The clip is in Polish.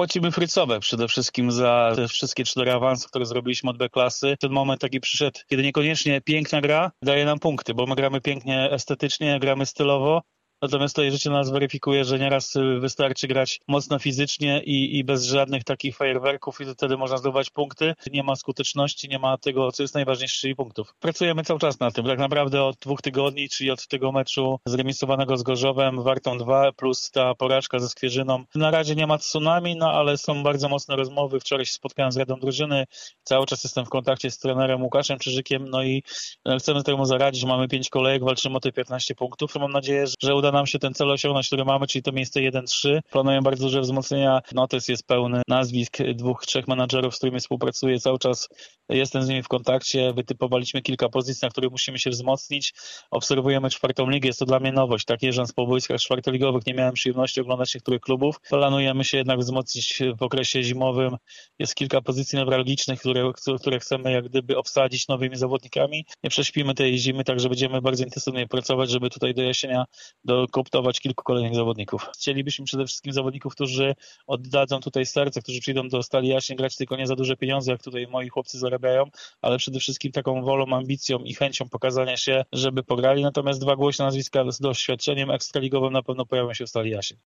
płacimy frycowe przede wszystkim za te wszystkie cztery awanse, które zrobiliśmy od B-klasy. Ten moment taki przyszedł, kiedy niekoniecznie piękna gra daje nam punkty, bo my gramy pięknie estetycznie, gramy stylowo, Natomiast to życie nas weryfikuje, że nieraz y, wystarczy grać mocno fizycznie i, i bez żadnych takich fajerwerków i wtedy można zdobywać punkty. Nie ma skuteczności, nie ma tego, co jest najważniejsze, czyli punktów. Pracujemy cały czas na tym. Tak naprawdę od dwóch tygodni, czyli od tego meczu zremisowanego z Gorzowem, Wartą 2 plus ta porażka ze Skwierzyną. Na razie nie ma tsunami, no ale są bardzo mocne rozmowy. Wczoraj się spotkałem z Radą Drużyny. Cały czas jestem w kontakcie z trenerem Łukaszem Czyżykiem, no i e, chcemy temu zaradzić. Mamy pięć kolejek, walczymy o te 15 punktów. Mam nadzieję, że uda nam się ten cel osiągnąć, który mamy, czyli to miejsce 1-3. Planuję bardzo duże wzmocnienia. Notes jest pełny nazwisk dwóch, trzech menadżerów, z którymi współpracuję. Cały czas jestem z nimi w kontakcie. Wytypowaliśmy kilka pozycji, na których musimy się wzmocnić. Obserwujemy czwartą ligę. Jest to dla mnie nowość. Tak jeżdżąc po boiskach czwartoligowych nie miałem przyjemności oglądać niektórych klubów. Planujemy się jednak wzmocnić w okresie zimowym. Jest kilka pozycji newralgicznych, które, które chcemy jak gdyby obsadzić nowymi zawodnikami. Nie prześpimy tej zimy, także będziemy bardzo intensywnie pracować, żeby tutaj do jesienia dokoptować kilku kolejnych zawodników. Chcielibyśmy przede wszystkim zawodników, którzy oddadzą tutaj serce, którzy przyjdą do Stali Jaśnie grać tylko nie za duże pieniądze, jak tutaj moi chłopcy zarabiają, ale przede wszystkim taką wolą, ambicją i chęcią pokazania się, żeby pograli. Natomiast dwa głośne nazwiska z doświadczeniem ekstraligowym na pewno pojawią się w Stali Jaśnie.